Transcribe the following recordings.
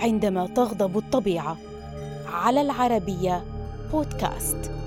عندما تغضب الطبيعة. على العربية بودكاست.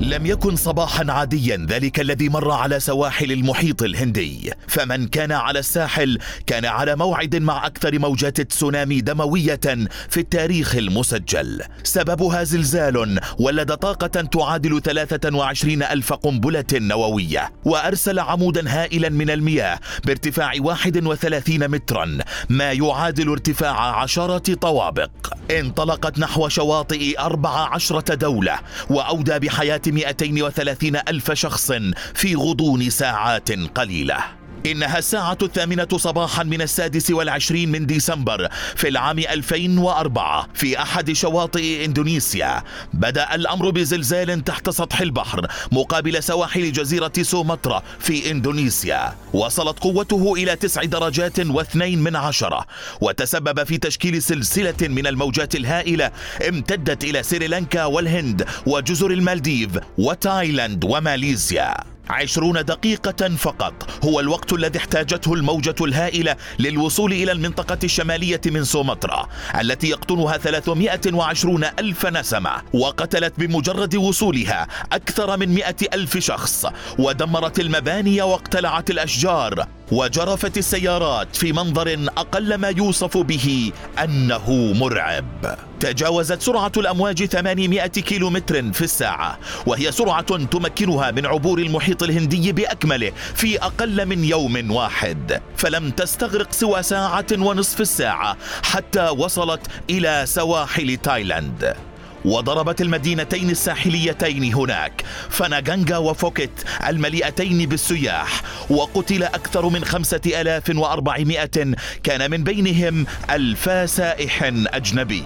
لم يكن صباحا عاديا ذلك الذي مر على سواحل المحيط الهندي. فمن كان على الساحل كان على موعد مع أكثر موجات تسونامي دموية في التاريخ المسجل. سببها زلزال ولد طاقة تعادل 23 ألف قنبلة نووية وأرسل عمودا هائلا من المياه بارتفاع 31 مترا ما يعادل ارتفاع عشرة طوابق. انطلقت نحو شواطئ 14 دولة وأودى بحياة 230 ألف شخص في غضون ساعات قليلة. إنها الساعة الثامنة صباحا من السادس والعشرين من ديسمبر في العام 2004 في أحد شواطئ إندونيسيا. بدأ الأمر بزلزال تحت سطح البحر مقابل سواحل جزيرة سومطرة في إندونيسيا. وصلت قوته إلى تسع درجات واثنين من عشرة وتسبب في تشكيل سلسلة من الموجات الهائلة امتدت إلى سريلانكا والهند وجزر المالديف وتايلاند وماليزيا. عشرون دقيقة فقط. هو الوقت الذي احتاجته الموجة الهائلة للوصول إلى المنطقة الشمالية من سومطرة التي يقطنها 320 ألف نسمة وقتلت بمجرد وصولها أكثر من 100 ألف شخص ودمرت المباني واقتلعت الأشجار. وجرفت السيارات في منظر أقل ما يوصف به أنه مرعب. تجاوزت سرعة الأمواج 800 كيلومتر في الساعة وهي سرعة تمكنها من عبور المحيط الهندي بأكمله في أقل من يوم واحد. فلم تستغرق سوى ساعة ونصف الساعة حتى وصلت إلى سواحل تايلاند. وضربت المدينتين الساحليتين هناك. فناغانغا وفوكيت المليئتين بالسياح وقتل أكثر من خمسة ألاف وأربعمائة كان من بينهم ألفا سائح أجنبي.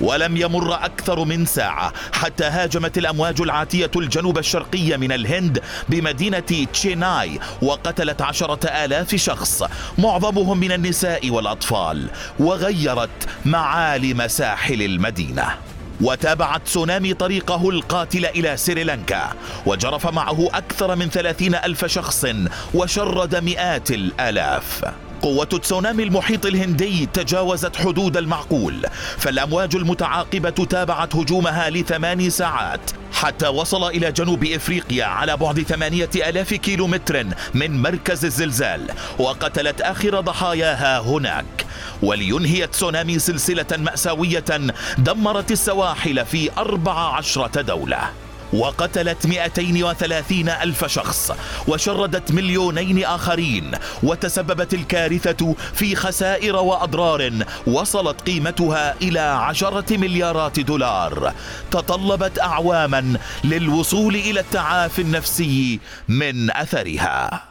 ولم يمر أكثر من ساعة حتى هاجمت الأمواج العاتية الجنوب الشرقي من الهند بمدينة تشيناي وقتلت عشرة آلاف شخص معظمهم من النساء والأطفال وغيرت معالم ساحل المدينة. وتابع تسونامي طريقه القاتل إلى سريلانكا وجرف معه أكثر من ثلاثين ألف شخص وشرد مئات الآلاف. قوة تسونامي المحيط الهندي تجاوزت حدود المعقول فالأمواج المتعاقبة تابعت هجومها لثمان ساعات حتى وصل إلى جنوب إفريقيا على بعد ثمانية ألاف كيلومتر من مركز الزلزال وقتلت آخر ضحاياها هناك. ولينهي تسونامي سلسلة مأساوية دمرت السواحل في أربع عشرة دولة. وقتلت 230 ألف شخص وشردت مليونين آخرين وتسببت الكارثة في خسائر وأضرار وصلت قيمتها إلى عشرة مليارات دولار. تطلبت أعواما للوصول إلى التعافي النفسي من أثرها.